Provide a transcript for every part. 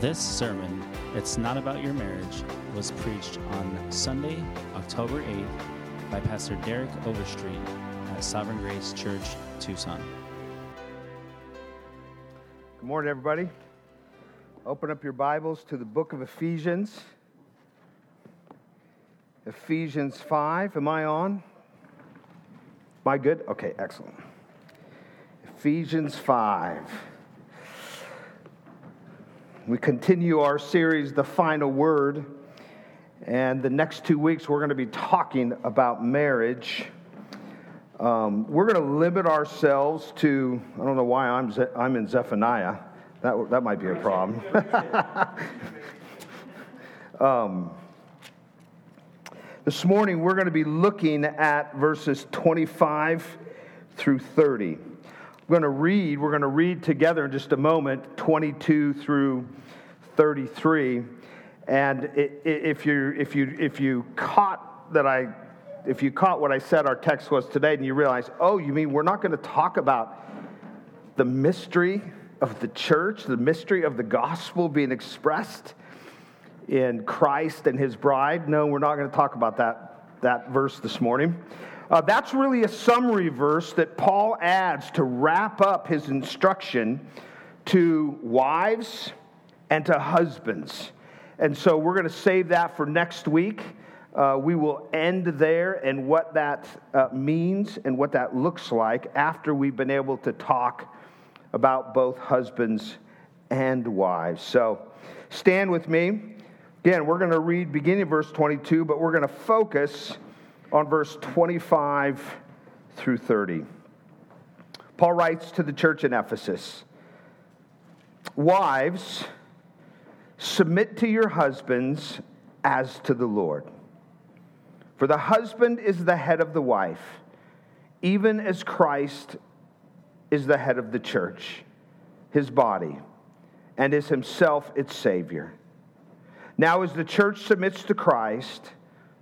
This sermon, It's Not About Your Marriage, was preached on Sunday, October 8th by Pastor Derek Overstreet at Sovereign Grace Church, Tucson. Good morning, everybody. Open up your Bibles to the book of Ephesians. Ephesians 5. Am I on? Am I good? Okay, excellent. Ephesians 5. We continue our series, The Final Word. And the next two weeks, we're going to be talking about marriage. Um, we're going to limit ourselves to, I don't know why I'm, Ze- I'm in Zephaniah. That, that might be a problem. um, this morning, we're going to be looking at verses 25 through 30. We're going to read, we're going to read together in just a moment 22 through 33. And if you, if you, if you caught that I, if you caught what I said our text was today and you realize, oh, you mean we're not going to talk about the mystery of the church, the mystery of the gospel being expressed in Christ and his bride? No, we're not going to talk about that, that verse this morning. Uh, that's really a summary verse that Paul adds to wrap up his instruction to wives and to husbands. And so we're going to save that for next week. Uh, we will end there and what that uh, means and what that looks like after we've been able to talk about both husbands and wives. So stand with me. Again, we're going to read beginning verse 22, but we're going to focus on verse 25 through 30. Paul writes to the church in Ephesus Wives, submit to your husbands as to the Lord. For the husband is the head of the wife, even as Christ is the head of the church, his body, and is himself its Savior. Now, as the church submits to Christ,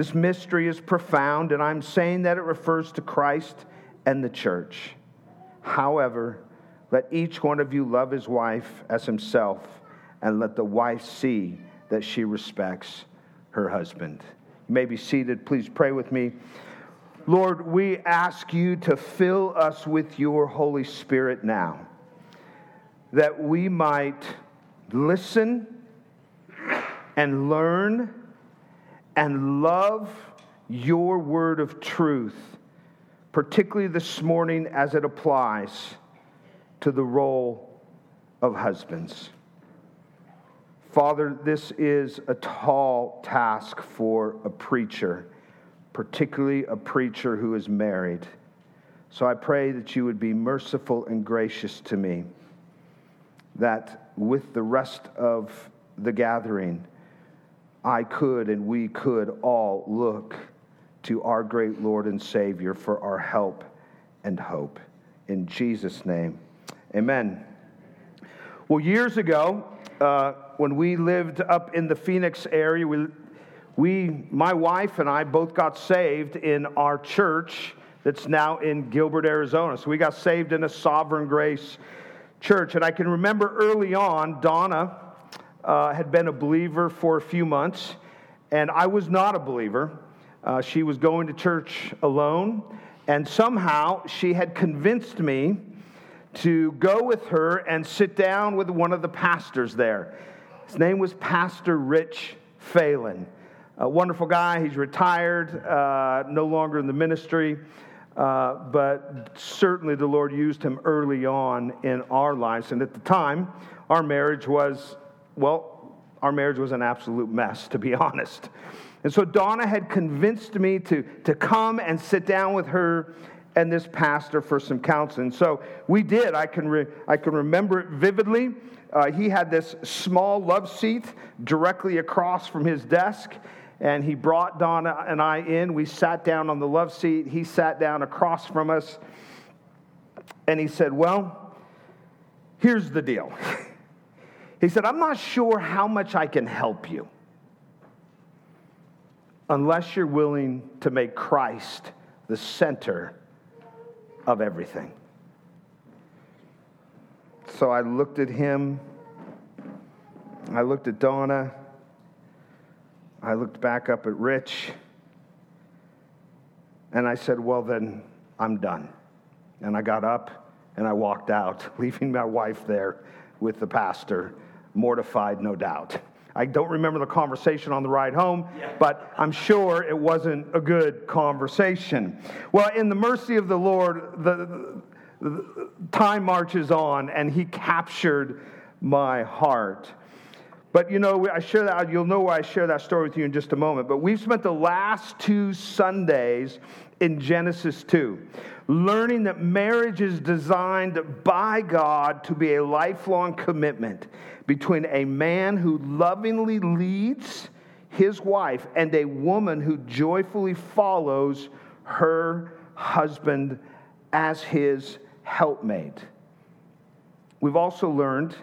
This mystery is profound, and I'm saying that it refers to Christ and the church. However, let each one of you love his wife as himself, and let the wife see that she respects her husband. You may be seated. Please pray with me. Lord, we ask you to fill us with your Holy Spirit now, that we might listen and learn and love your word of truth, particularly this morning as it applies to the role of husbands. Father, this is a tall task for a preacher, particularly a preacher who is married. So I pray that you would be merciful and gracious to me, that with the rest of the gathering, I could and we could all look to our great Lord and Savior for our help and hope. In Jesus' name, amen. Well, years ago, uh, when we lived up in the Phoenix area, we, we, my wife and I both got saved in our church that's now in Gilbert, Arizona. So we got saved in a Sovereign Grace church. And I can remember early on, Donna, uh, had been a believer for a few months, and I was not a believer. Uh, she was going to church alone, and somehow she had convinced me to go with her and sit down with one of the pastors there. His name was Pastor Rich Phelan. A wonderful guy. He's retired, uh, no longer in the ministry, uh, but certainly the Lord used him early on in our lives. And at the time, our marriage was, well, our marriage was an absolute mess, to be honest. And so Donna had convinced me to, to come and sit down with her and this pastor for some counseling. So we did. I can, re- I can remember it vividly. Uh, he had this small love seat directly across from his desk, and he brought Donna and I in. We sat down on the love seat. He sat down across from us, and he said, Well, here's the deal. he said, I'm not sure how much I can help you unless you're willing to make Christ the center of everything. So I looked at him. I looked at Donna. I looked back up at Rich. And I said, Well, then I'm done. And I got up and I walked out, leaving my wife there with the pastor, mortified, no doubt. I don't remember the conversation on the ride home, but I'm sure it wasn't a good conversation. Well, in the mercy of the Lord, the, the, time marches on, and He captured my heart. But you know, I share that, you'll know why I share that story with you in just a moment. But we've spent the last two Sundays in Genesis 2, learning that marriage is designed by God to be a lifelong commitment between a man who lovingly leads his wife and a woman who joyfully follows her husband as his helpmate. We've also learned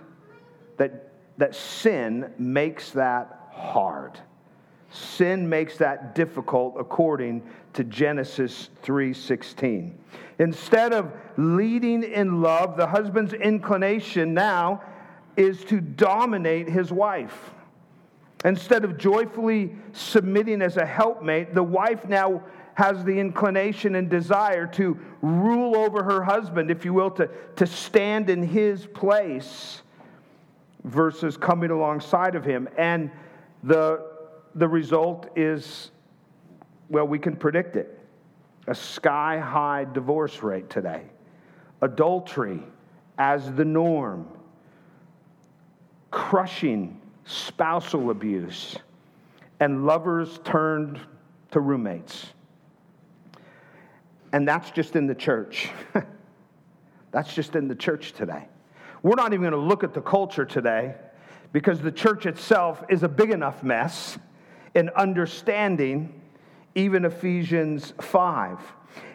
that, that sin makes that hard. Sin makes that difficult according to Genesis 3:16. Instead of leading in love, the husband's inclination now is to dominate his wife. Instead of joyfully submitting as a helpmate, the wife now has the inclination and desire to rule over her husband, if you will, to, to stand in his place versus coming alongside of him. And the the result is, well, we can predict it a sky high divorce rate today, adultery as the norm, crushing spousal abuse, and lovers turned to roommates. And that's just in the church. that's just in the church today. We're not even going to look at the culture today because the church itself is a big enough mess in understanding even Ephesians 5.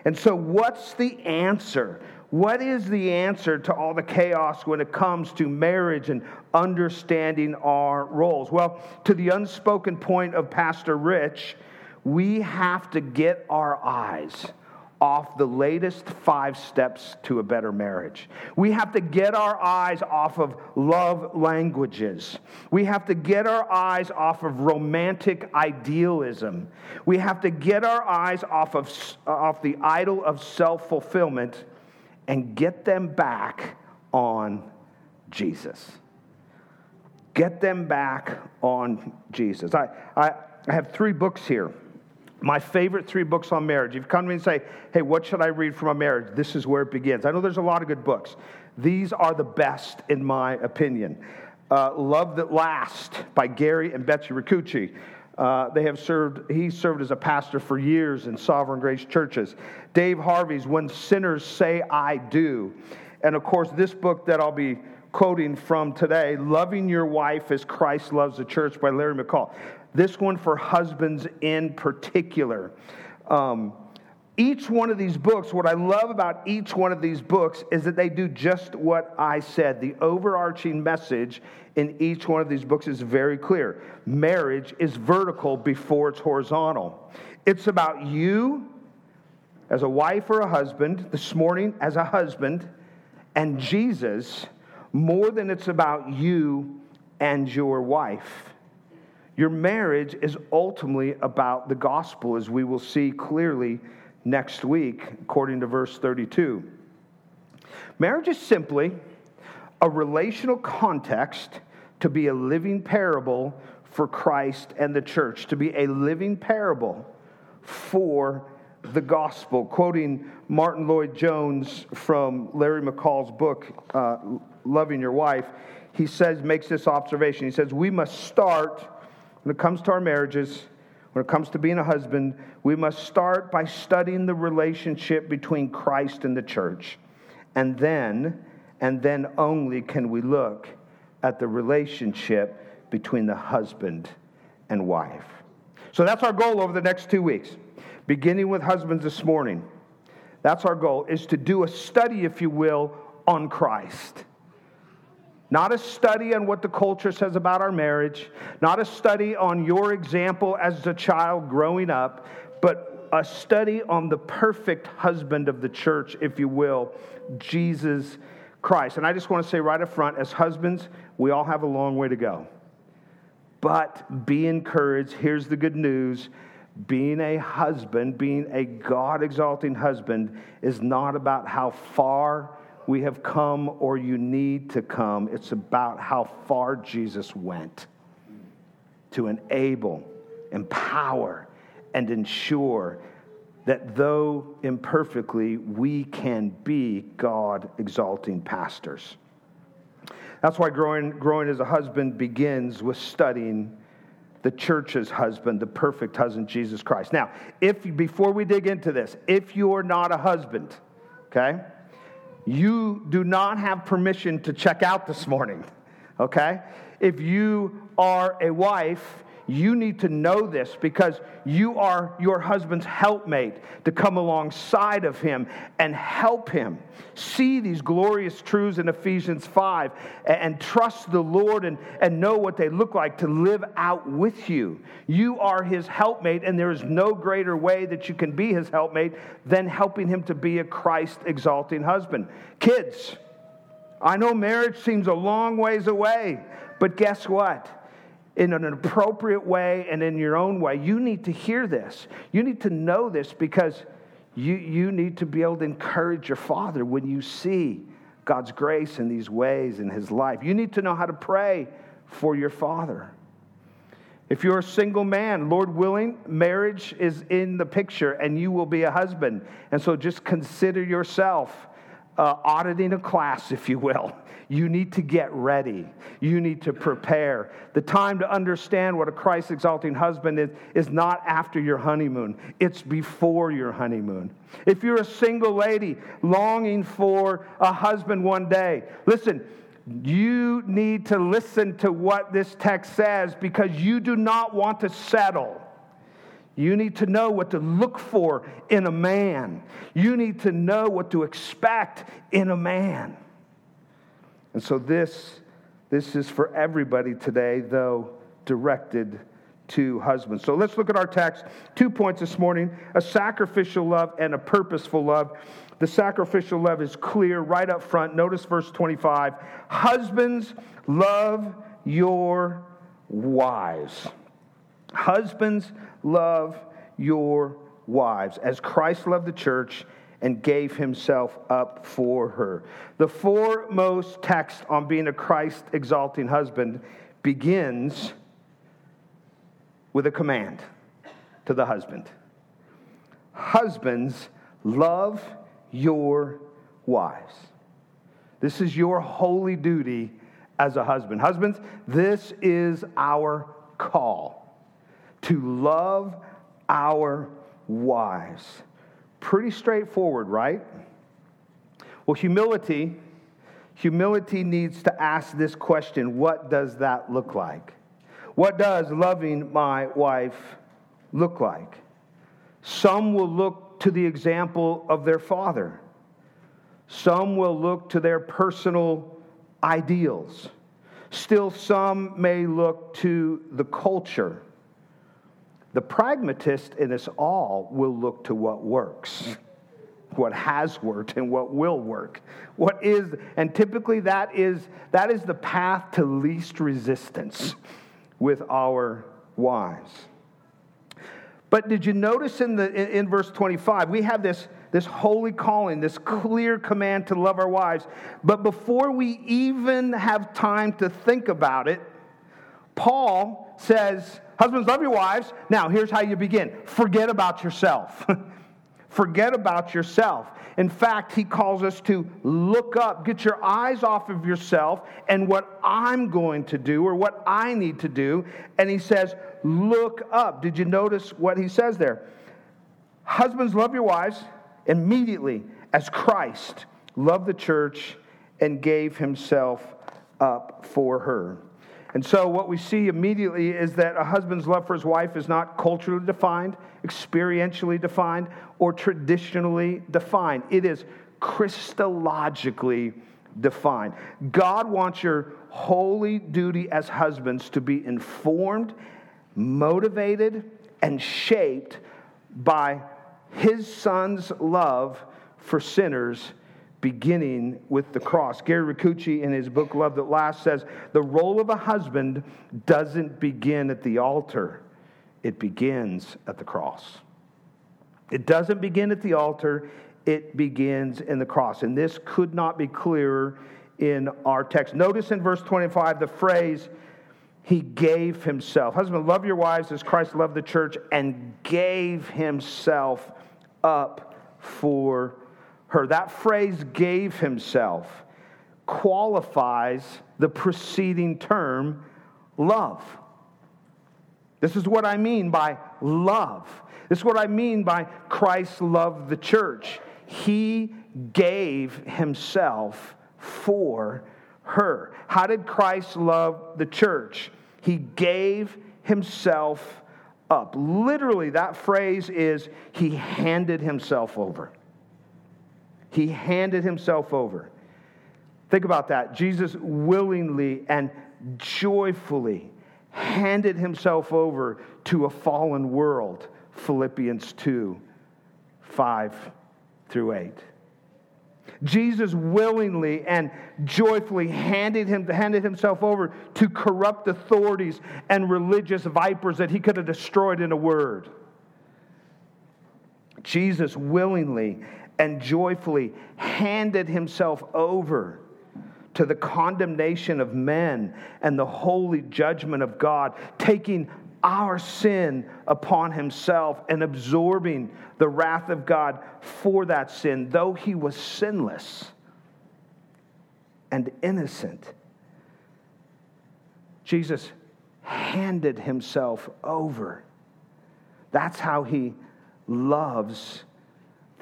And so, what's the answer? What is the answer to all the chaos when it comes to marriage and understanding our roles? Well, to the unspoken point of Pastor Rich, we have to get our eyes off the latest five steps to a better marriage. We have to get our eyes off of love languages. We have to get our eyes off of romantic idealism. We have to get our eyes off of off the idol of self-fulfillment and get them back on Jesus. Get them back on Jesus. I, I, I have three books here my favorite three books on marriage. If you come to me and say, hey, what should I read for my marriage? This is where it begins. I know there's a lot of good books. These are the best, in my opinion. Uh, Love That Lasts by Gary and Betsy Ricucci. Uh, they have served, he served as a pastor for years in Sovereign Grace churches. Dave Harvey's When Sinners Say I Do. And of course, this book that I'll be quoting from today, Loving Your Wife as Christ Loves the Church by Larry McCall. This one for husbands in particular. Um, each one of these books, what I love about each one of these books is that they do just what I said. The overarching message in each one of these books is very clear. Marriage is vertical before it's horizontal. It's about you as a wife or a husband, this morning as a husband, and Jesus more than it's about you and your wife. Your marriage is ultimately about the gospel, as we will see clearly next week, according to verse 32. Marriage is simply a relational context to be a living parable for Christ and the church, to be a living parable for the gospel. Quoting Martyn Lloyd-Jones from Larry McCall's book, uh, Loving Your Wife, he says, makes this observation. He says, We must start, when it comes to our marriages, when it comes to being a husband, we must start by studying the relationship between Christ and the church. And then, and then only can we look at the relationship between the husband and wife. So that's our goal over the next two weeks, beginning with husbands this morning. That's our goal, is to do a study, if you will, on Christ. Not a study on what the culture says about our marriage, not a study on your example as a child growing up, but a study on the perfect husband of the church, if you will, Jesus Christ. And I just want to say right up front as husbands, we all have a long way to go. But be encouraged. Here's the good news being a husband, being a God exalting husband, is not about how far we have come or you need to come. It's about how far Jesus went to enable, empower, and ensure that though imperfectly, we can be God exalting pastors. That's why growing, growing as a husband begins with studying the church's husband, the perfect husband, Jesus Christ. Now, if before we dig into this, if you're not a husband, okay, you do not have permission to check out this morning, okay? If you are a wife, you need to know this because you are your husband's helpmate to come alongside of him and help him see these glorious truths in Ephesians 5 and, trust the Lord and, and know what they look like to live out with you. You are his helpmate, and there is no greater way that you can be his helpmate than helping him to be a Christ exalting husband. Kids, I know marriage seems a long ways away, but guess what? In an appropriate way and in your own way. You need to hear this. You need to know this because you, you need to be able to encourage your father when you see God's grace in these ways in his life. You need to know how to pray for your father. If you're a single man, Lord willing, marriage is in the picture and you will be a husband. And so just consider yourself uh, auditing a class, if you will. You need to get ready. You need to prepare. The time to understand what a Christ exalting husband is, is not after your honeymoon, it's before your honeymoon. If you're a single lady longing for a husband one day, listen, you need to listen to what this text says because you do not want to settle. You need to know what to look for in a man. You need to know what to expect in a man. And so this, this is for everybody today, though directed to husbands. So let's look at our text. Two points this morning a sacrificial love and a purposeful love. The sacrificial love is clear right up front. Notice verse 25 Husbands, love your wives. Husbands, love your wives as Christ loved the church and gave himself up for her. The foremost text on being a Christ exalting husband begins with a command to the husband Husbands, love your wives. This is your holy duty as a husband. Husbands, this is our call to love our wives. Pretty straightforward, right? Well, humility, humility needs to ask this question what does that look like? What does loving my wife look like? Some will look to the example of their father. Some will look to their personal ideals. Still, some may look to the culture the pragmatist in us all will look to what works, what has worked, and what will work. What is, and typically that is, that is the path to least resistance with our wives. But did you notice in, the, in, in verse 25, we have this, this holy calling, this clear command to love our wives. But before we even have time to think about it, Paul says, Husbands, love your wives. Now, here's how you begin forget about yourself. forget about yourself. In fact, he calls us to look up, get your eyes off of yourself and what I'm going to do or what I need to do. And he says, look up. Did you notice what he says there? Husbands, love your wives immediately as Christ loved the church and gave himself up for her. And so, what we see immediately is that a husband's love for his wife is not culturally defined, experientially defined, or traditionally defined. It is Christologically defined. God wants your holy duty as husbands to be informed, motivated, and shaped by his son's love for sinners beginning with the cross. Gary Ricucci, in his book Love That Lasts, says the role of a husband doesn't begin at the altar, it begins at the cross. It doesn't begin at the altar, it begins in the cross. And this could not be clearer in our text. Notice in verse 25 the phrase, He gave Himself. Husband, love your wives as Christ loved the church and gave Himself up for her. That phrase, gave himself, qualifies the preceding term, love. This is what I mean by love. This is what I mean by Christ loved the church. He gave himself for her. How did Christ love the church? He gave himself up. Literally, that phrase is he handed himself over. He handed himself over. Think about that. Jesus willingly and joyfully handed himself over to a fallen world. Philippians 2 5 through 8. Jesus willingly and joyfully handed, him, handed himself over to corrupt authorities and religious vipers that he could have destroyed in a word. Jesus willingly and joyfully handed himself over to the condemnation of men and the holy judgment of God, taking our sin upon himself and absorbing the wrath of God for that sin, though he was sinless and innocent. Jesus handed himself over. That's how he loves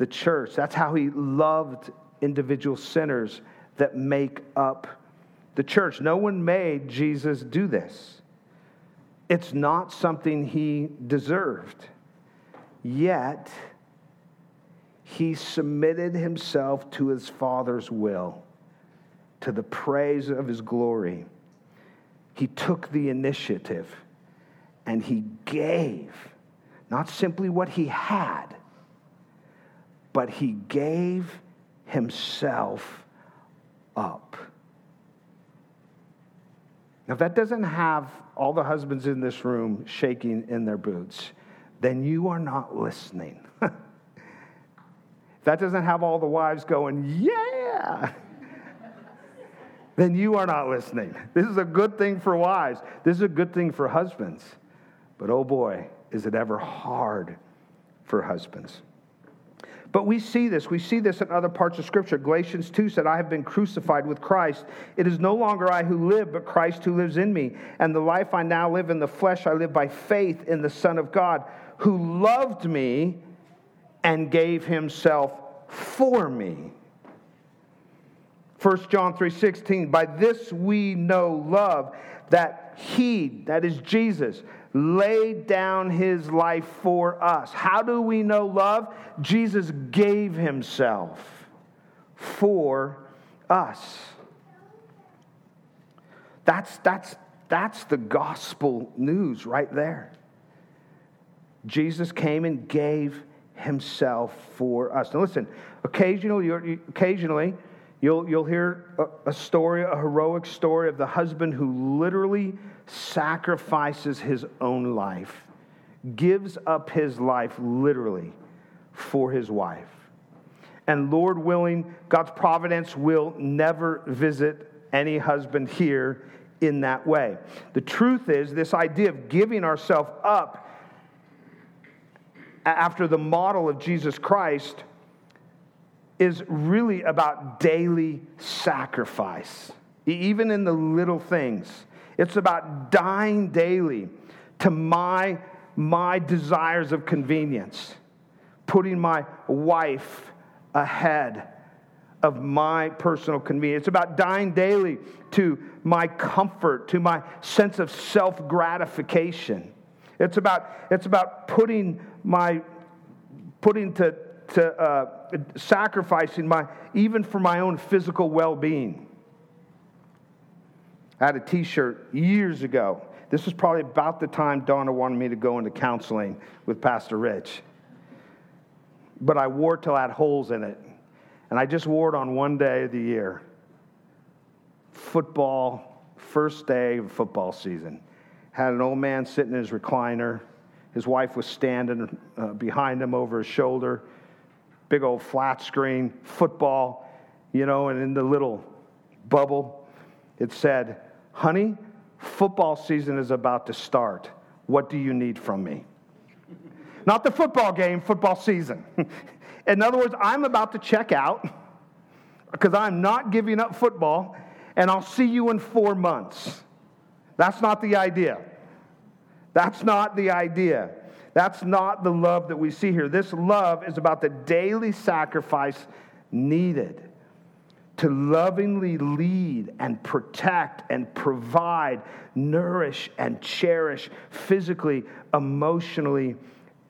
the church. That's how he loved individual sinners that make up the church. No one made Jesus do this. It's not something he deserved. Yet, he submitted himself to his Father's will, to the praise of his glory. He took the initiative and he gave not simply what he had, but he gave himself up. Now, if that doesn't have all the husbands in this room shaking in their boots, then you are not listening. if that doesn't have all the wives going, yeah, then you are not listening. This is a good thing for wives. This is a good thing for husbands. But oh boy, is it ever hard for husbands. But we see this. We see this in other parts of Scripture. Galatians 2 said, I have been crucified with Christ. It is no longer I who live, but Christ who lives in me. And the life I now live in the flesh, I live by faith in the Son of God, who loved me and gave himself for me. 1 John 3:16 By this we know love that he that is Jesus laid down his life for us. How do we know love? Jesus gave himself for us. That's, that's, that's the gospel news right there. Jesus came and gave himself for us. Now, listen, occasionally, occasionally you'll, you'll hear a, a story, a heroic story of the husband who literally sacrifices his own life, gives up his life literally for his wife. And Lord willing, God's providence will never visit any husband here in that way. The truth is, this idea of giving ourselves up after the model of Jesus Christ is really about daily sacrifice, even in the little things. It's about dying daily to my, my desires of convenience, putting my wife ahead of my personal convenience. It's about dying daily to my comfort, to my sense of self gratification. It's about, it's about putting my, putting to, to uh, sacrificing my, even for my own physical well being. I had a t shirt years ago. This was probably about the time Donna wanted me to go into counseling with Pastor Rich. But I wore it till I had holes in it. And I just wore it on one day of the year. Football, first day of football season. Had an old man sitting in his recliner. His wife was standing uh, behind him over his shoulder. Big old flat screen, football, you know, and in the little bubble, it said, Honey, football season is about to start. What do you need from me? Not the football game, football season. In other words, I'm about to check out because I'm not giving up football, and I'll see you in four months. That's not the idea. That's not the idea. That's not the love that we see here. This love is about the daily sacrifice needed to lovingly lead and protect and provide, nourish and cherish physically, emotionally,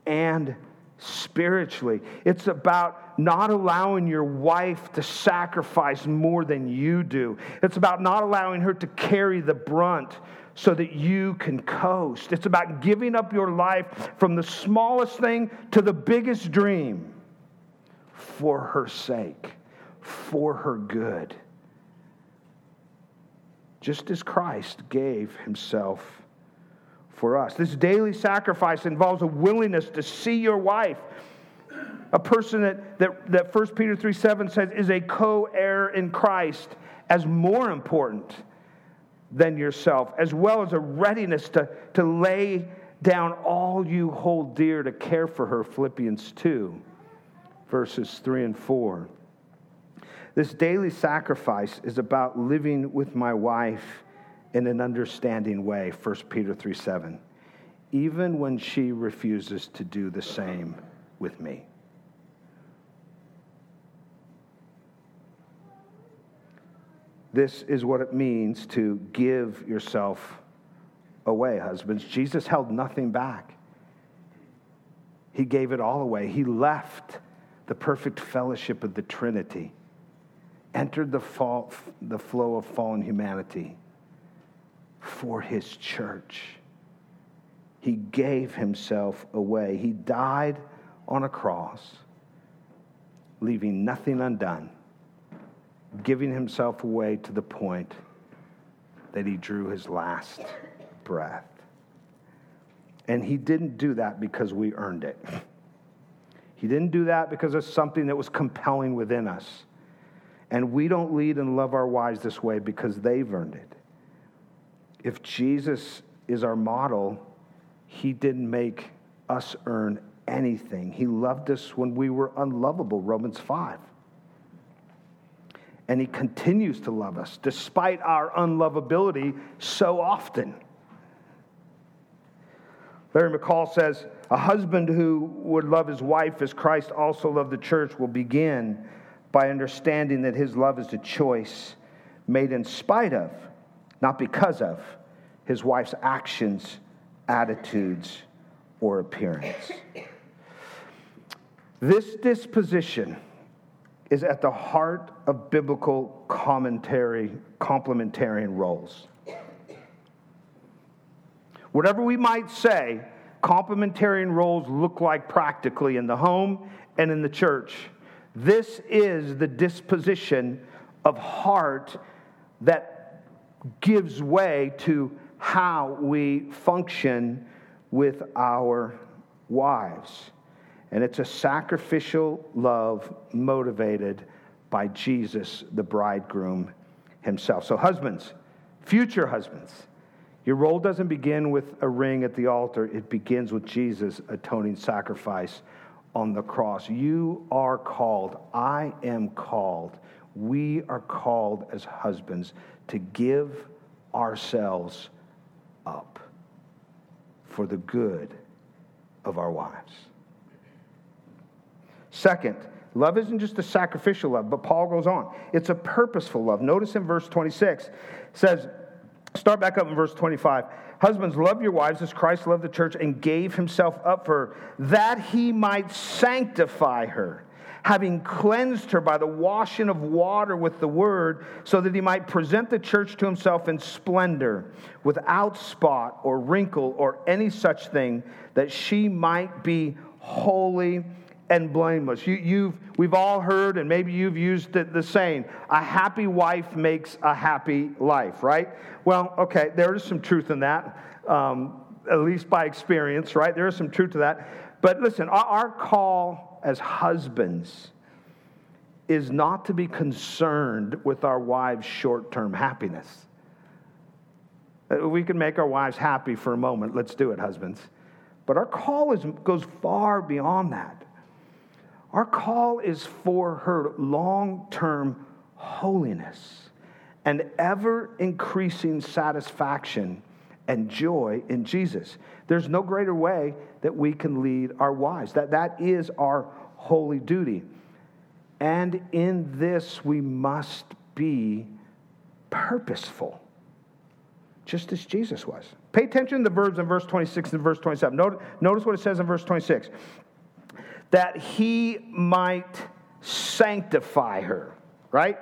and spiritually. It's about not allowing your wife to sacrifice more than you do. It's about not allowing her to carry the brunt so that you can coast. It's about giving up your life from the smallest thing to the biggest dream for her sake, for her good. Just as Christ gave himself for us. This daily sacrifice involves a willingness to see your wife, a person that, that, that 1 Peter 3 7 says is a co heir in Christ, as more important than yourself, as well as a readiness to, to lay down all you hold dear to care for her. Philippians 2, verses 3 and 4. This daily sacrifice is about living with my wife in an understanding way, 1 Peter 3 7, even when she refuses to do the same with me. This is what it means to give yourself away, husbands. Jesus held nothing back. He gave it all away. He left the perfect fellowship of the Trinity, entered the, fall, the flow of fallen humanity for his church. He gave himself away. He died on a cross, leaving nothing undone, giving himself away to the point that he drew his last breath. And he didn't do that because we earned it. He didn't do that because of something that was compelling within us. And we don't lead and love our wives this way because they've earned it if Jesus is our model, he didn't make us earn anything. He loved us when we were unlovable, Romans 5. And he continues to love us despite our unlovability so often. Larry McCall says, A husband who would love his wife as Christ also loved the church will begin by understanding that his love is a choice made in spite of not because of his wife's actions, attitudes, or appearance. This disposition is at the heart of biblical commentary, complementarian roles. Whatever we might say, complementarian roles look like practically in the home and in the church. This is the disposition of heart that gives way to how we function with our wives. And it's a sacrificial love motivated by Jesus, the bridegroom himself. So, husbands, Future husbands, your role doesn't begin with a ring at the altar, it begins with Jesus' atoning sacrifice on the cross. You are called, I am called, we are called as husbands to give ourselves up for the good of our wives. Second, love isn't just a sacrificial love, but Paul goes on. It's a purposeful love. Notice in verse 26 says, start back up in verse 25. Husbands, love your wives as Christ loved the church and gave himself up for her, that he might sanctify her, having cleansed her by the washing of water with the word, so that he might present the church to himself in splendor, without spot or wrinkle or any such thing, that she might be holy and blameless. You, you've, we've all heard, and maybe you've used it the saying a happy wife makes a happy life, right? Well, okay, there is some truth in that, um, at least by experience, right? There is some truth to that. But listen, our, our call as husbands is not to be concerned with our wives' short term happiness. Uh, we can make our wives happy for a moment. Let's do it, husbands. But our call is, goes far beyond that. Our call is for her long term holiness and ever increasing satisfaction and joy in Jesus. There's no greater way that we can lead our wives. That, that is our holy duty. And in this, we must be purposeful, just as Jesus was. Pay attention to the verbs in verse 26 and verse 27. Notice what it says in verse 26 that he might sanctify her, right?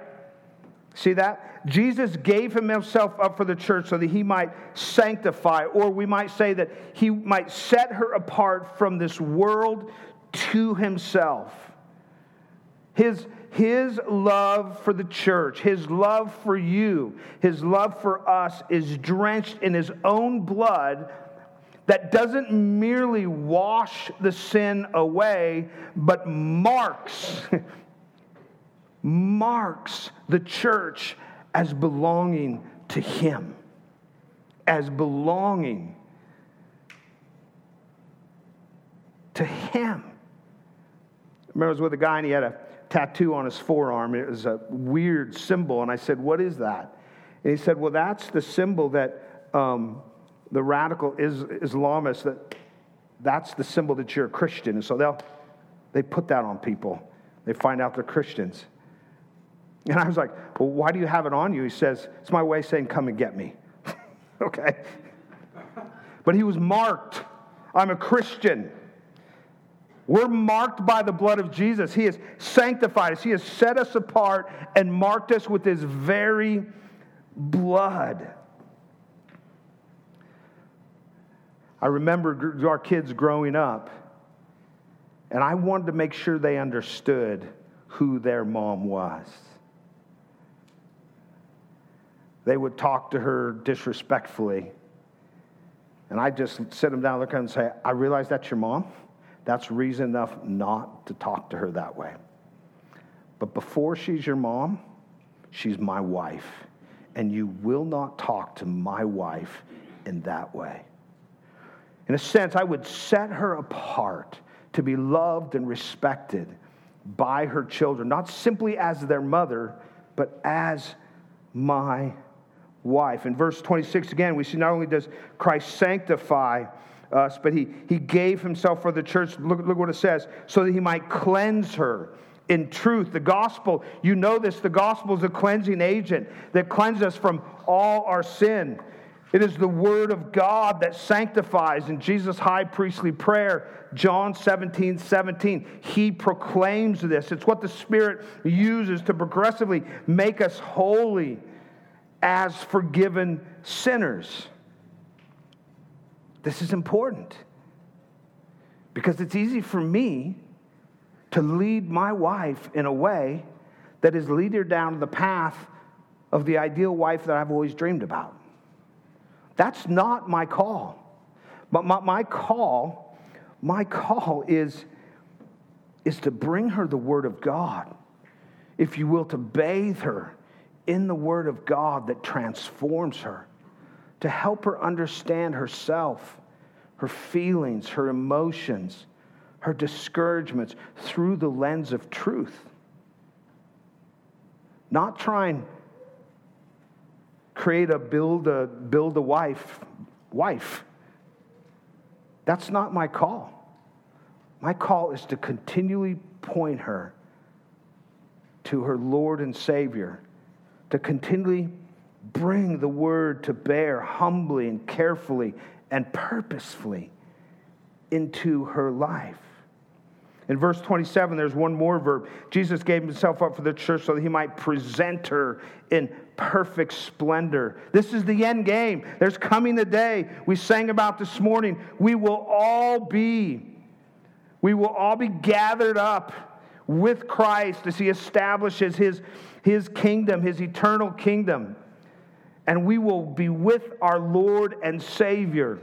See that? Jesus gave himself up for the church so that he might sanctify, or we might say that he might set her apart from this world to himself. His, his love for the church, his love for you, his love for us is drenched in his own blood that doesn't merely wash the sin away, but marks, marks the church as belonging to Him, as belonging to Him. I remember I was with a guy and he had a tattoo on his forearm. It was a weird symbol. And I said, What is that? And he said, Well, that's the symbol that um, the radical is, Islamists that that's the symbol that you're a Christian. And so they'll they put that on people. They find out they're Christians. And I was like, Well, why do you have it on you? He says, It's my way of saying, Come and get me. okay. But he was marked. I'm a Christian. We're marked by the blood of Jesus. He has sanctified us, He has set us apart and marked us with His very blood. I remember our kids growing up, and I wanted to make sure they understood who their mom was. They would talk to her disrespectfully. And I just sit them down, look at them, and say, I realize that's your mom. That's reason enough not to talk to her that way. But before she's your mom, she's my wife. And you will not talk to my wife in that way. In a sense, I would set her apart to be loved and respected by her children, not simply as their mother, but as my wife. In verse 26, again, we see not only does Christ sanctify us, but he, he gave himself for the church. Look, look what it says so that he might cleanse her in truth. The gospel, you know this, the gospel is a cleansing agent that cleanses us from all our sin. It is the word of God that sanctifies. In Jesus' high priestly prayer, John 17, 17, he proclaims this. It's what the Spirit uses to progressively make us holy as forgiven sinners. This is important because it's easy for me to lead my wife in a way that is lead her down the path of the ideal wife that I've always dreamed about. That's not my call. But my, my call, my call is, is to bring her the Word of God, if you will, to bathe her in the Word of God that transforms her, to help her understand herself, her feelings, her emotions, her discouragements through the lens of truth. Not trying create a build a build a wife wife. That's not my call. My call is to continually point her to her Lord and Savior, to continually bring the word to bear humbly and carefully and purposefully into her life. In verse 27, there's one more verb. Jesus gave himself up for the church so that he might present her in perfect splendor. This is the end game. There's coming the day we sang about this morning. We will all be, we will all be gathered up with Christ as he establishes his, his kingdom, his eternal kingdom. And we will be with our Lord and Savior.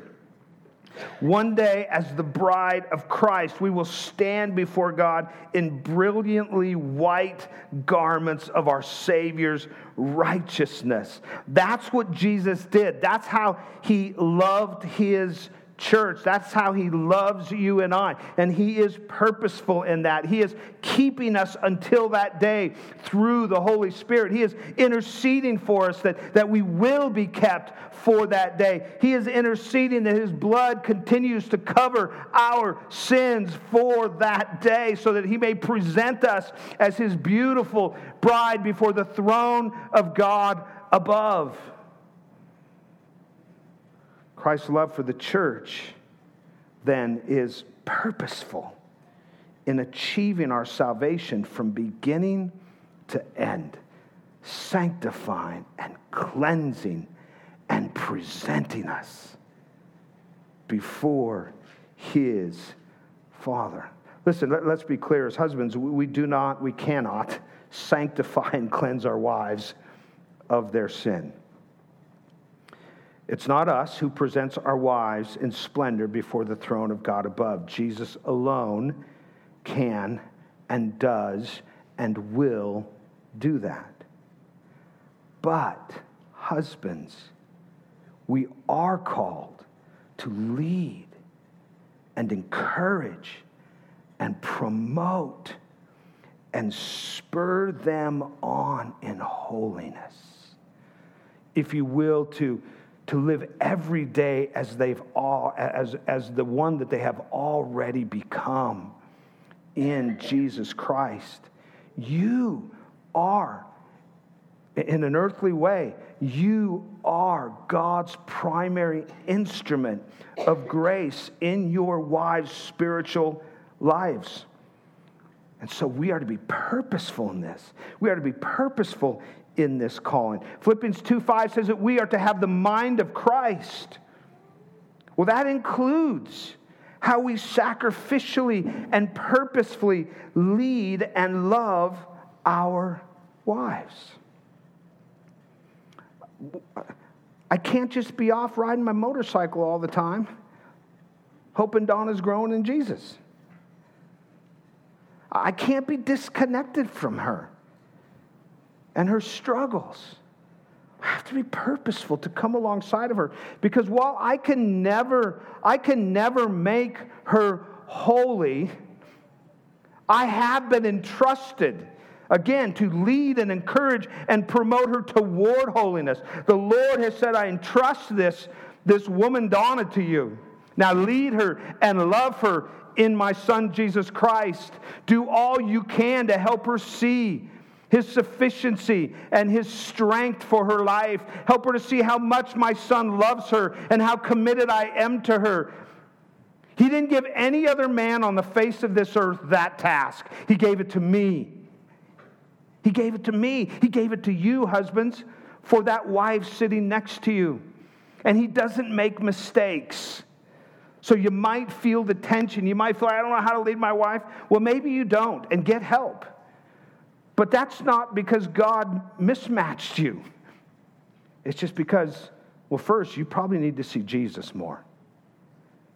One day, as the bride of Christ, we will stand before God in brilliantly white garments of our Savior's righteousness. That's what Jesus did. That's how he loved his church. That's how he loves you and I. And he is purposeful in that. He is keeping us until that day through the Holy Spirit. He is interceding for us that, that we will be kept for that day. He is interceding that his blood continues to cover our sins for that day so that he may present us as his beautiful bride before the throne of God above. Christ's love for the church then is purposeful in achieving our salvation from beginning to end, sanctifying and cleansing and presenting us before his Father. Listen, let, us be clear as husbands, we, we do not, we cannot sanctify and cleanse our wives of their sin. It's not us who presents our wives in splendor before the throne of God above. Jesus alone can and does and will do that. But, husbands, we are called to lead and encourage and promote and spur them on in holiness. If you will, to to live every day as they've all as, as the one that they have already become in Jesus Christ. You are in an earthly way, you are God's primary instrument of grace in your wives' spiritual lives. And so we are to be purposeful in this. We are to be purposeful in this calling. Philippians 2 5 says that we are to have the mind of Christ. Well, that includes how we sacrificially and purposefully lead and love our wives. I can't just be off riding my motorcycle all the time, hoping Donna's growing in Jesus. I can't be disconnected from her and her struggles. I have to be purposeful to come alongside of her because while I can never I can never make her holy, I have been entrusted again to lead and encourage and promote her toward holiness. The Lord has said, I entrust this, this woman Donna to you. Now lead her and love her in my son Jesus Christ. Do all you can to help her see his sufficiency and his strength for her life. Help her to see how much my son loves her and how committed I am to her. He didn't give any other man on the face of this earth that task. He gave it to me. He gave it to me. He gave it to you, husbands, for that wife sitting next to you. And he doesn't make mistakes. So you might feel the tension. You might feel, I don't know how to lead my wife. Well, maybe you don't, and get help. But that's not because God mismatched you. It's just because, well, first, you probably need to see Jesus more.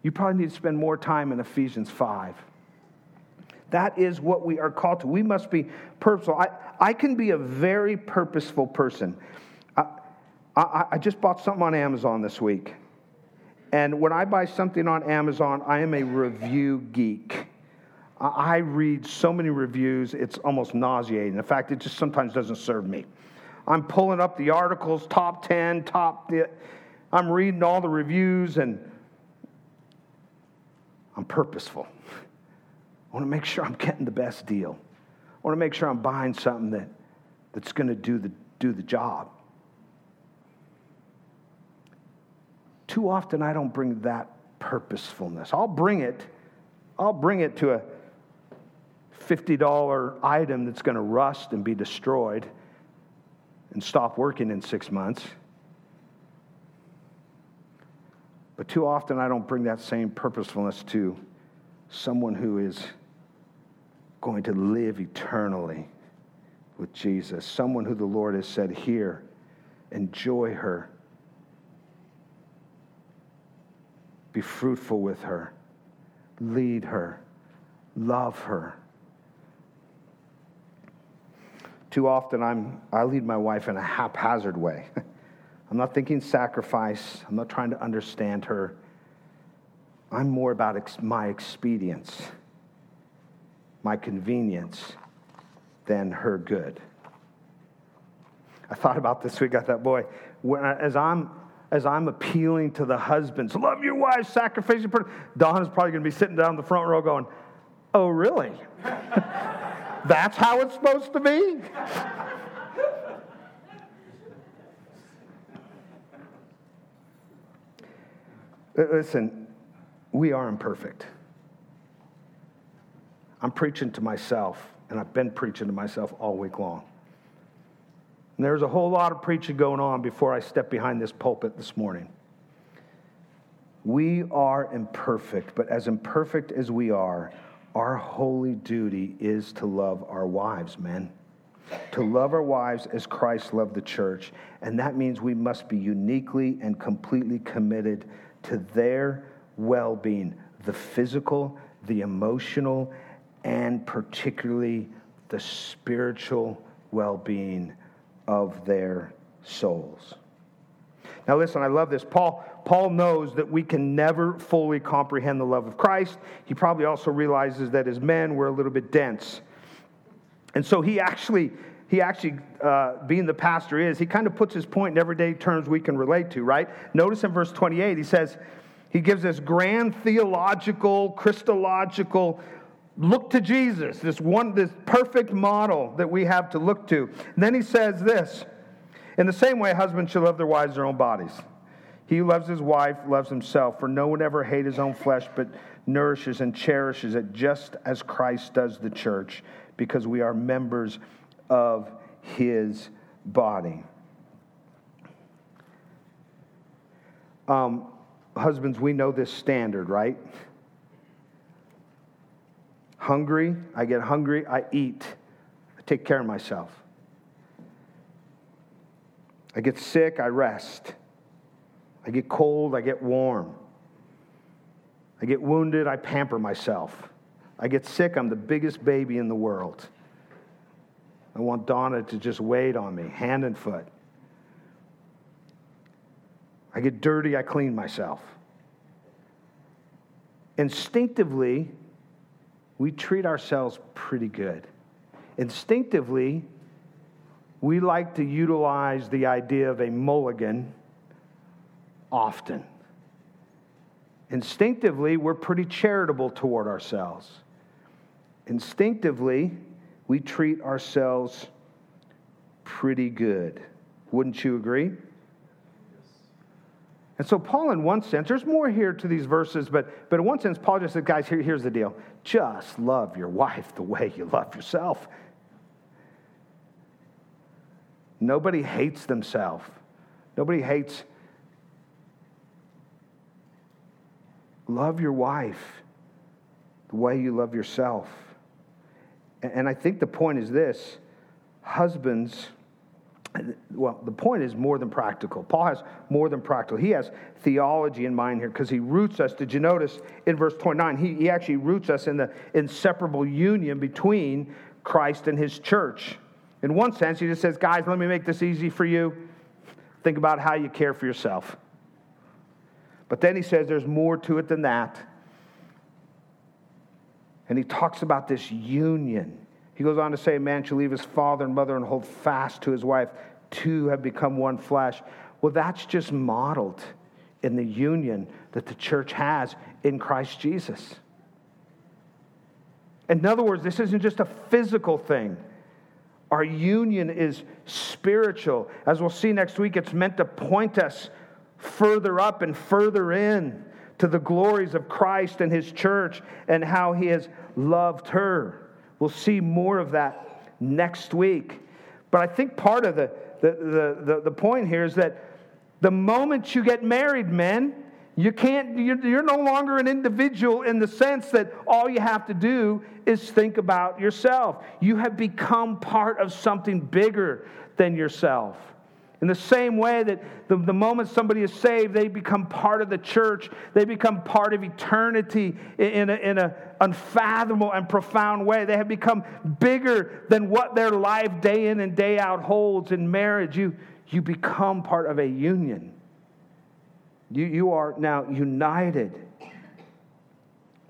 You probably need to spend more time in Ephesians 5. That is what we are called to. We must be purposeful. I, I can be a very purposeful person. I, I, I just bought something on Amazon this week. And when I buy something on Amazon, I am a review geek. I read so many reviews, it's almost nauseating. In fact, it just sometimes doesn't serve me. I'm pulling up the articles, top 10, top, I'm reading all the reviews, and I'm purposeful. I want to make sure I'm getting the best deal. I want to make sure I'm buying something that, that's going to do the, do the job. Too often, I don't bring that purposefulness. I'll bring it, I'll bring it to a $50 item that's going to rust and be destroyed and stop working in six months. But too often, I don't bring that same purposefulness to someone who is going to live eternally with Jesus, someone who the Lord has said, Here, enjoy her, be fruitful with her, lead her, love her. Too often, I'm, I lead my wife in a haphazard way. I'm not thinking sacrifice. I'm not trying to understand her. I'm more about ex- my expedience, my convenience, than her good. I thought about this week. I thought, boy, when I, as I'm as I'm appealing to the husbands, love your wife, sacrifice your. Donna's probably going to be sitting down in the front row, going, "Oh, really?" That's how it's supposed to be? Listen, we are imperfect. I'm preaching to myself, and I've been preaching to myself all week long. And there's a whole lot of preaching going on before I step behind this pulpit this morning. We are imperfect, but as imperfect as we are, our holy duty is to love our wives, men. To love our wives as Christ loved the church. And that means we must be uniquely and completely committed to their well being the physical, the emotional, and particularly the spiritual well being of their souls. Now, listen, I love this. Paul, Paul knows that we can never fully comprehend the love of Christ. He probably also realizes that as men, we're a little bit dense. And so he actually, he actually, uh, being the pastor is, he kind of puts his point in everyday terms we can relate to, right? Notice in verse 28, he says, he gives this grand theological, Christological look to Jesus, this one, this perfect model that we have to look to. And then he says this in the same way, husbands should love their wives their own bodies. He who loves his wife loves himself, for no one ever hates his own flesh, but nourishes and cherishes it just as Christ does the church, because we are members of his body. Um, husbands, we know this standard, right? Hungry, I get hungry, I eat. I take care of myself. I get sick, I rest. I get cold, I get warm. I get wounded, I pamper myself. I get sick, I'm the biggest baby in the world. I want Donna to just wait on me, hand and foot. I get dirty, I clean myself. Instinctively, we treat ourselves pretty good. Instinctively, we like to utilize the idea of a mulligan often. Instinctively, we're pretty charitable toward ourselves. Instinctively, we treat ourselves pretty good. Wouldn't you agree? And so, Paul, in one sense, there's more here to these verses, but, but in one sense, Paul just said, guys, here, here's the deal. Just love your wife the way you love yourself. Nobody hates themselves. Nobody hates. Love your wife the way you love yourself. And I think the point is this husbands, well, the point is more than practical. Paul has more than practical. He has theology in mind here because he roots us. Did you notice in verse 29? He, he actually roots us in the inseparable union between Christ and his church. In one sense, he just says, guys, let me make this easy for you. Think about how you care for yourself. But then he says there's more to it than that. And he talks about this union. He goes on to say, Man shall leave his father and mother and hold fast to his wife. Two have become one flesh. Well, that's just modeled in the union that the church has in Christ Jesus. In other words, this isn't just a physical thing. Our union is spiritual. As we'll see next week, it's meant to point us further up and further in to the glories of Christ and his church and how he has loved her. We'll see more of that next week. But I think part of the, the, the, the, the point here is that the moment you get married, men, you can't, you're, you're no longer an individual in the sense that all you have to do is think about yourself. You have become part of something bigger than yourself. In the same way that the, the moment somebody is saved, they become part of the church, they become part of eternity in an in a unfathomable and profound way. They have become bigger than what their life day in and day out holds in marriage. You, you become part of a union. You, you are now united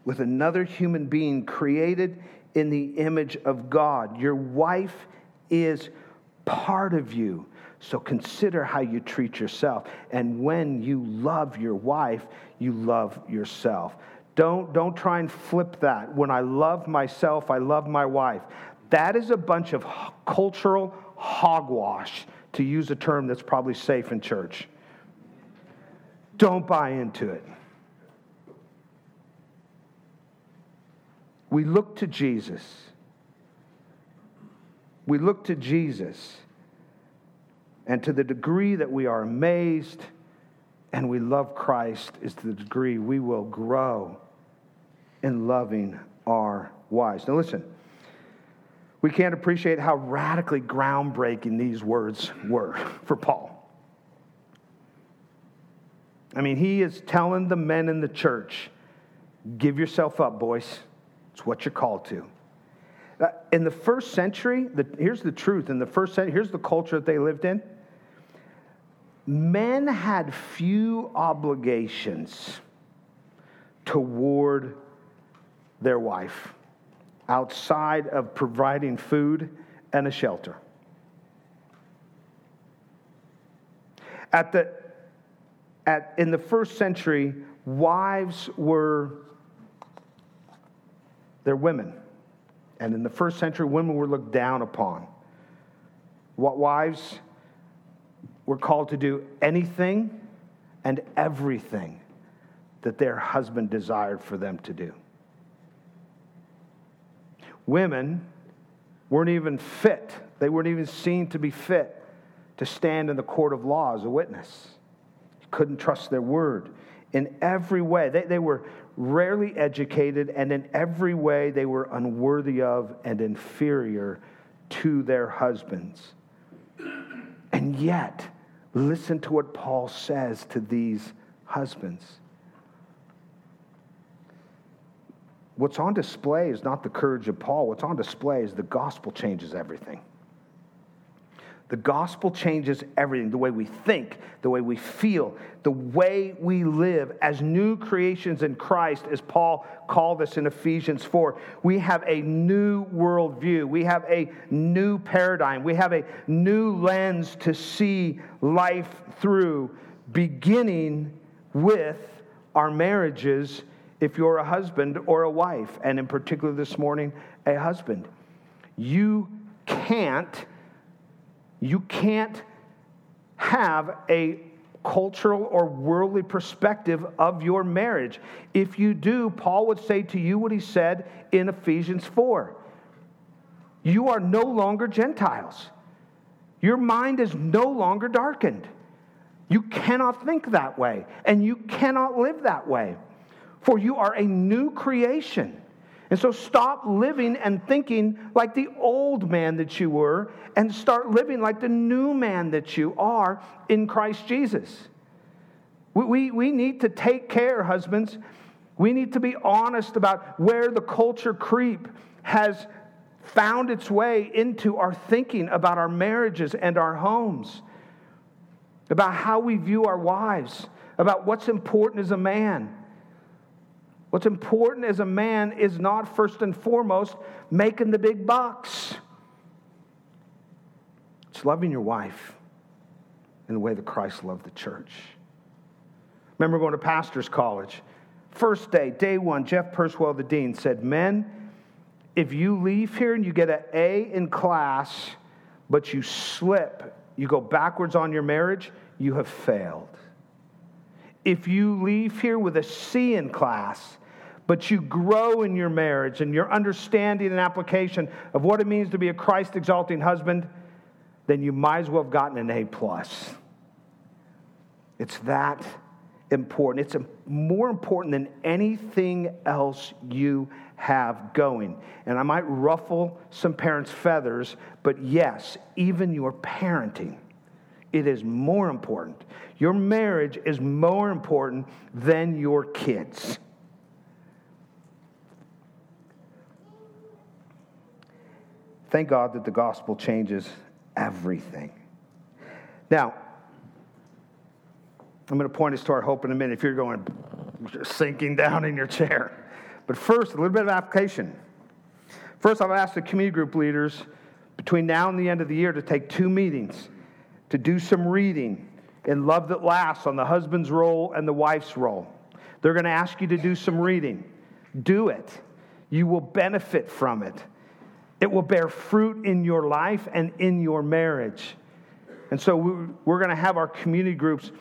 with another human being created in the image of God. Your wife is part of you. So consider how you treat yourself. And when you love your wife, you love yourself. Don't, don't try and flip that. When I love myself, I love my wife. That is a bunch of cultural hogwash, to use a term that's probably safe in church. Don't buy into it. We look to Jesus. We look to Jesus and to the degree that we are amazed and we love Christ, is to the degree we will grow in loving our wives. Now, listen, we can't appreciate how radically groundbreaking these words were for Paul. I mean, he is telling the men in the church give yourself up, boys. It's what you're called to. In the first century, the, here's the truth. In the first century, here's the culture that they lived in men had few obligations toward their wife outside of providing food and a shelter. At the, at, in the first century, wives were they're women. And in the first century, women were looked down upon. What wives were called to do anything and everything that their husband desired for them to do. Women weren't even fit, they weren't even seen to be fit to stand in the court of law as a witness. You couldn't trust their word. In every way, they, they were rarely educated, and in every way, they were unworthy of and inferior to their husbands. And yet, Listen to what Paul says to these husbands. What's on display is not the courage of Paul. What's on display is the gospel changes everything. The gospel changes everything the way we think, the way we feel, the way we live as new creations in Christ, as Paul called us in Ephesians 4. We have a new worldview, we have a new paradigm, we have a new lens to see life through, beginning with our marriages if you're a husband or a wife, and in particular this morning, a husband. You can't you can't have a cultural or worldly perspective of your marriage. If you do, Paul would say to you what he said in Ephesians 4 You are no longer Gentiles, your mind is no longer darkened. You cannot think that way, and you cannot live that way, for you are a new creation. And so stop living and thinking like the old man that you were and start living like the new man that you are in Christ Jesus. We, we, we need to take care, husbands. We need to be honest about where the culture creep has found its way into our thinking about our marriages and our homes, about how we view our wives, about what's important as a man. What's important as a man is not first and foremost making the big bucks. It's loving your wife in the way that Christ loved the church. Remember going to pastor's college. First day, day one, Jeff Purswell, the dean, said, Men, if you leave here and you get an A in class, but you slip, you go backwards on your marriage, you have failed. If you leave here with a C in class, but you grow in your marriage and your understanding and application of what it means to be a Christ exalting husband, then you might as well have gotten an A plus. It's that important. It's more important than anything else you have going. And I might ruffle some parents' feathers, but yes, even your parenting, it is more important. Your marriage is more important than your kids. Thank God that the gospel changes everything. Now, I'm going to point us to our hope in a minute if you're going sinking down in your chair. But first, a little bit of application. First, I've asked the community group leaders between now and the end of the year to take two meetings to do some reading in Love That Lasts on the husband's role and the wife's role. They're going to ask you to do some reading. Do it. You will benefit from it. It will bear fruit in your life and in your marriage. And so we're going to have our community groups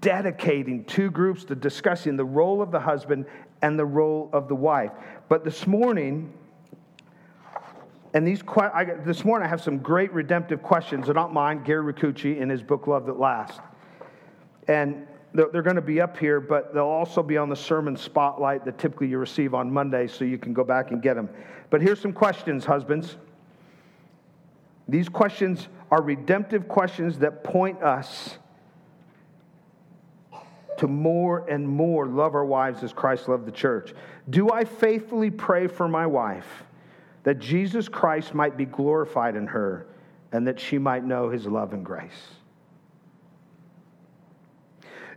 dedicating two groups to discussing the role of the husband and the role of the wife. But this morning, and these I, this morning I have some great redemptive questions. They're not mine, Gary Ricucci in his book Love That Lasts. And they're going to be up here, but they'll also be on the sermon spotlight that typically you receive on Monday, so you can go back and get them. But here's some questions, husbands. These questions are redemptive questions that point us to more and more love our wives as Christ loved the church? Do I faithfully pray for my wife that Jesus Christ might be glorified in her and that she might know his love and grace?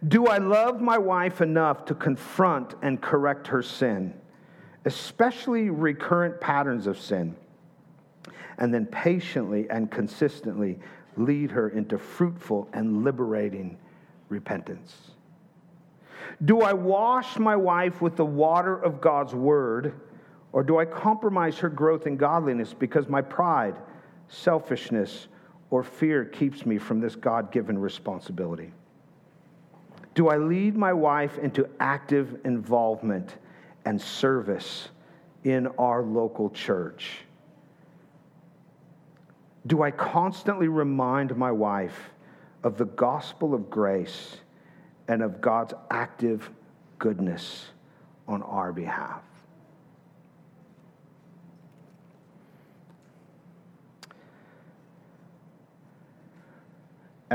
Do I love my wife enough to confront and correct her sin, especially recurrent patterns of sin, and then patiently and consistently lead her into fruitful and liberating repentance? Do I wash my wife with the water of God's word, or do I compromise her growth in godliness because my pride, selfishness, or fear keeps me from this God given responsibility? Do I lead my wife into active involvement and service in our local church? Do I constantly remind my wife of the gospel of grace? and of God's active goodness on our behalf.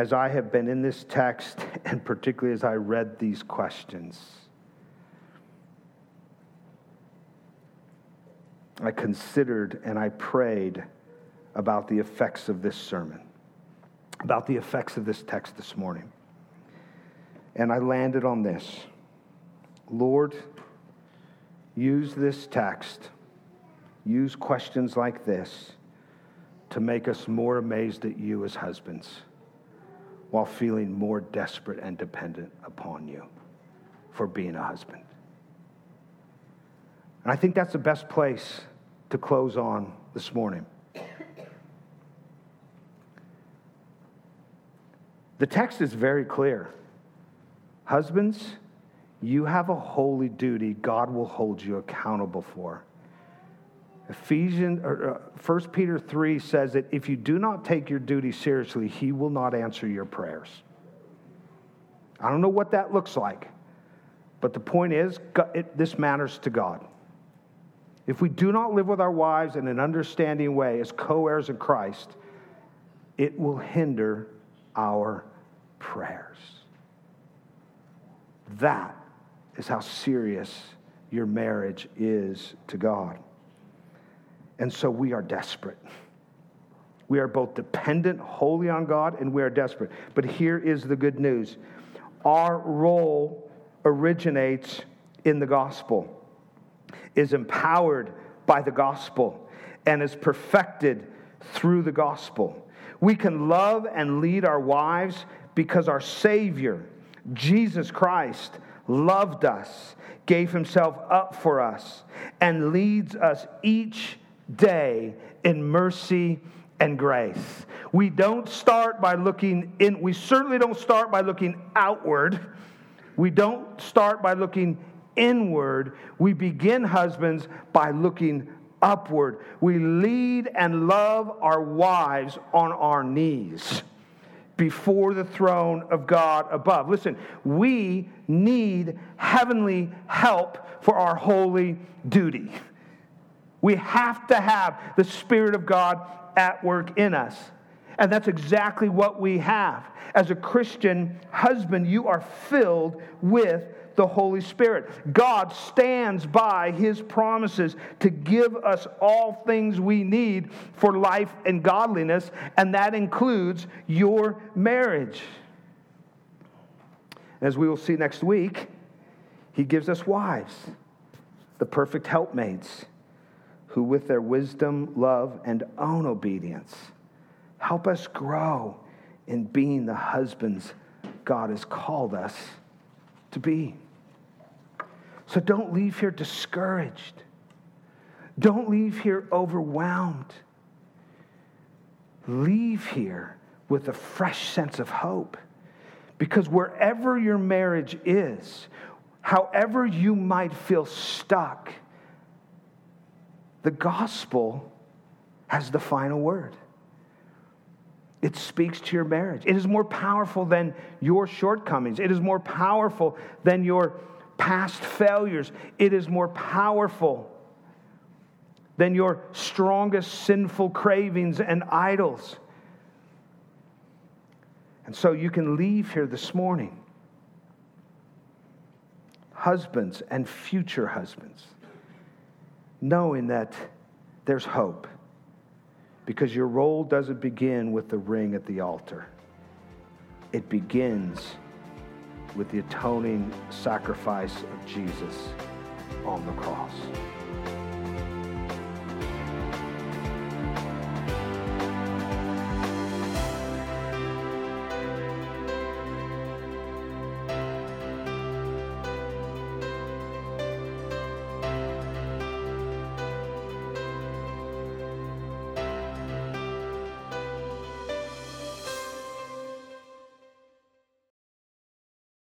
As I have been in this text, and particularly as I read these questions, I considered and I prayed about the effects of this sermon, about the effects of this text this morning. And I landed on this Lord, use this text, use questions like this to make us more amazed at you as husbands while feeling more desperate and dependent upon you for being a husband. And I think that's the best place to close on this morning. The text is very clear. Husbands, you have a holy duty God will hold you accountable for. Ephesians or uh, 1 Peter 3 says that if you do not take your duty seriously, he will not answer your prayers. I don't know what that looks like, but the point is, it, this matters to God. if we do not live with our wives in an understanding way as co heirs of Christ, it will hinder our prayers. That is how serious your marriage is to God. And so we are desperate. We are both dependent wholly on God and we are desperate. But here is the good news our role originates in the gospel, is empowered by the gospel, and is perfected through the gospel. We can love and lead our wives because our Savior, Jesus Christ, loved us, gave himself up for us, and leads us each day in mercy and grace. We don't start by looking in, we certainly don't start by looking outward. We don't start by looking inward. We begin, husbands, by looking upward. We lead and love our wives on our knees before the throne of God above. Listen, we need heavenly help for our holy duty. We have to have the Spirit of God at work in us. And that's exactly what we have. As a Christian husband, you are filled with the Holy Spirit. God stands by his promises to give us all things we need for life and godliness, and that includes your marriage. As we will see next week, he gives us wives, the perfect helpmates who, with their wisdom, love, and own obedience, help us grow in being the husbands God has called us to be. So don't leave here discouraged. Don't leave here overwhelmed. Leave here with a fresh sense of hope. Because wherever your marriage is, however you might feel stuck, the gospel has the final word. It speaks to your marriage. It is more powerful than your shortcomings. It is more powerful than your past failures. It is more powerful than your strongest sinful cravings and idols. And so you can leave here this morning, husbands and future husbands knowing that there's hope because your role doesn't begin with the ring at the altar, it begins with the atoning sacrifice of Jesus on the cross.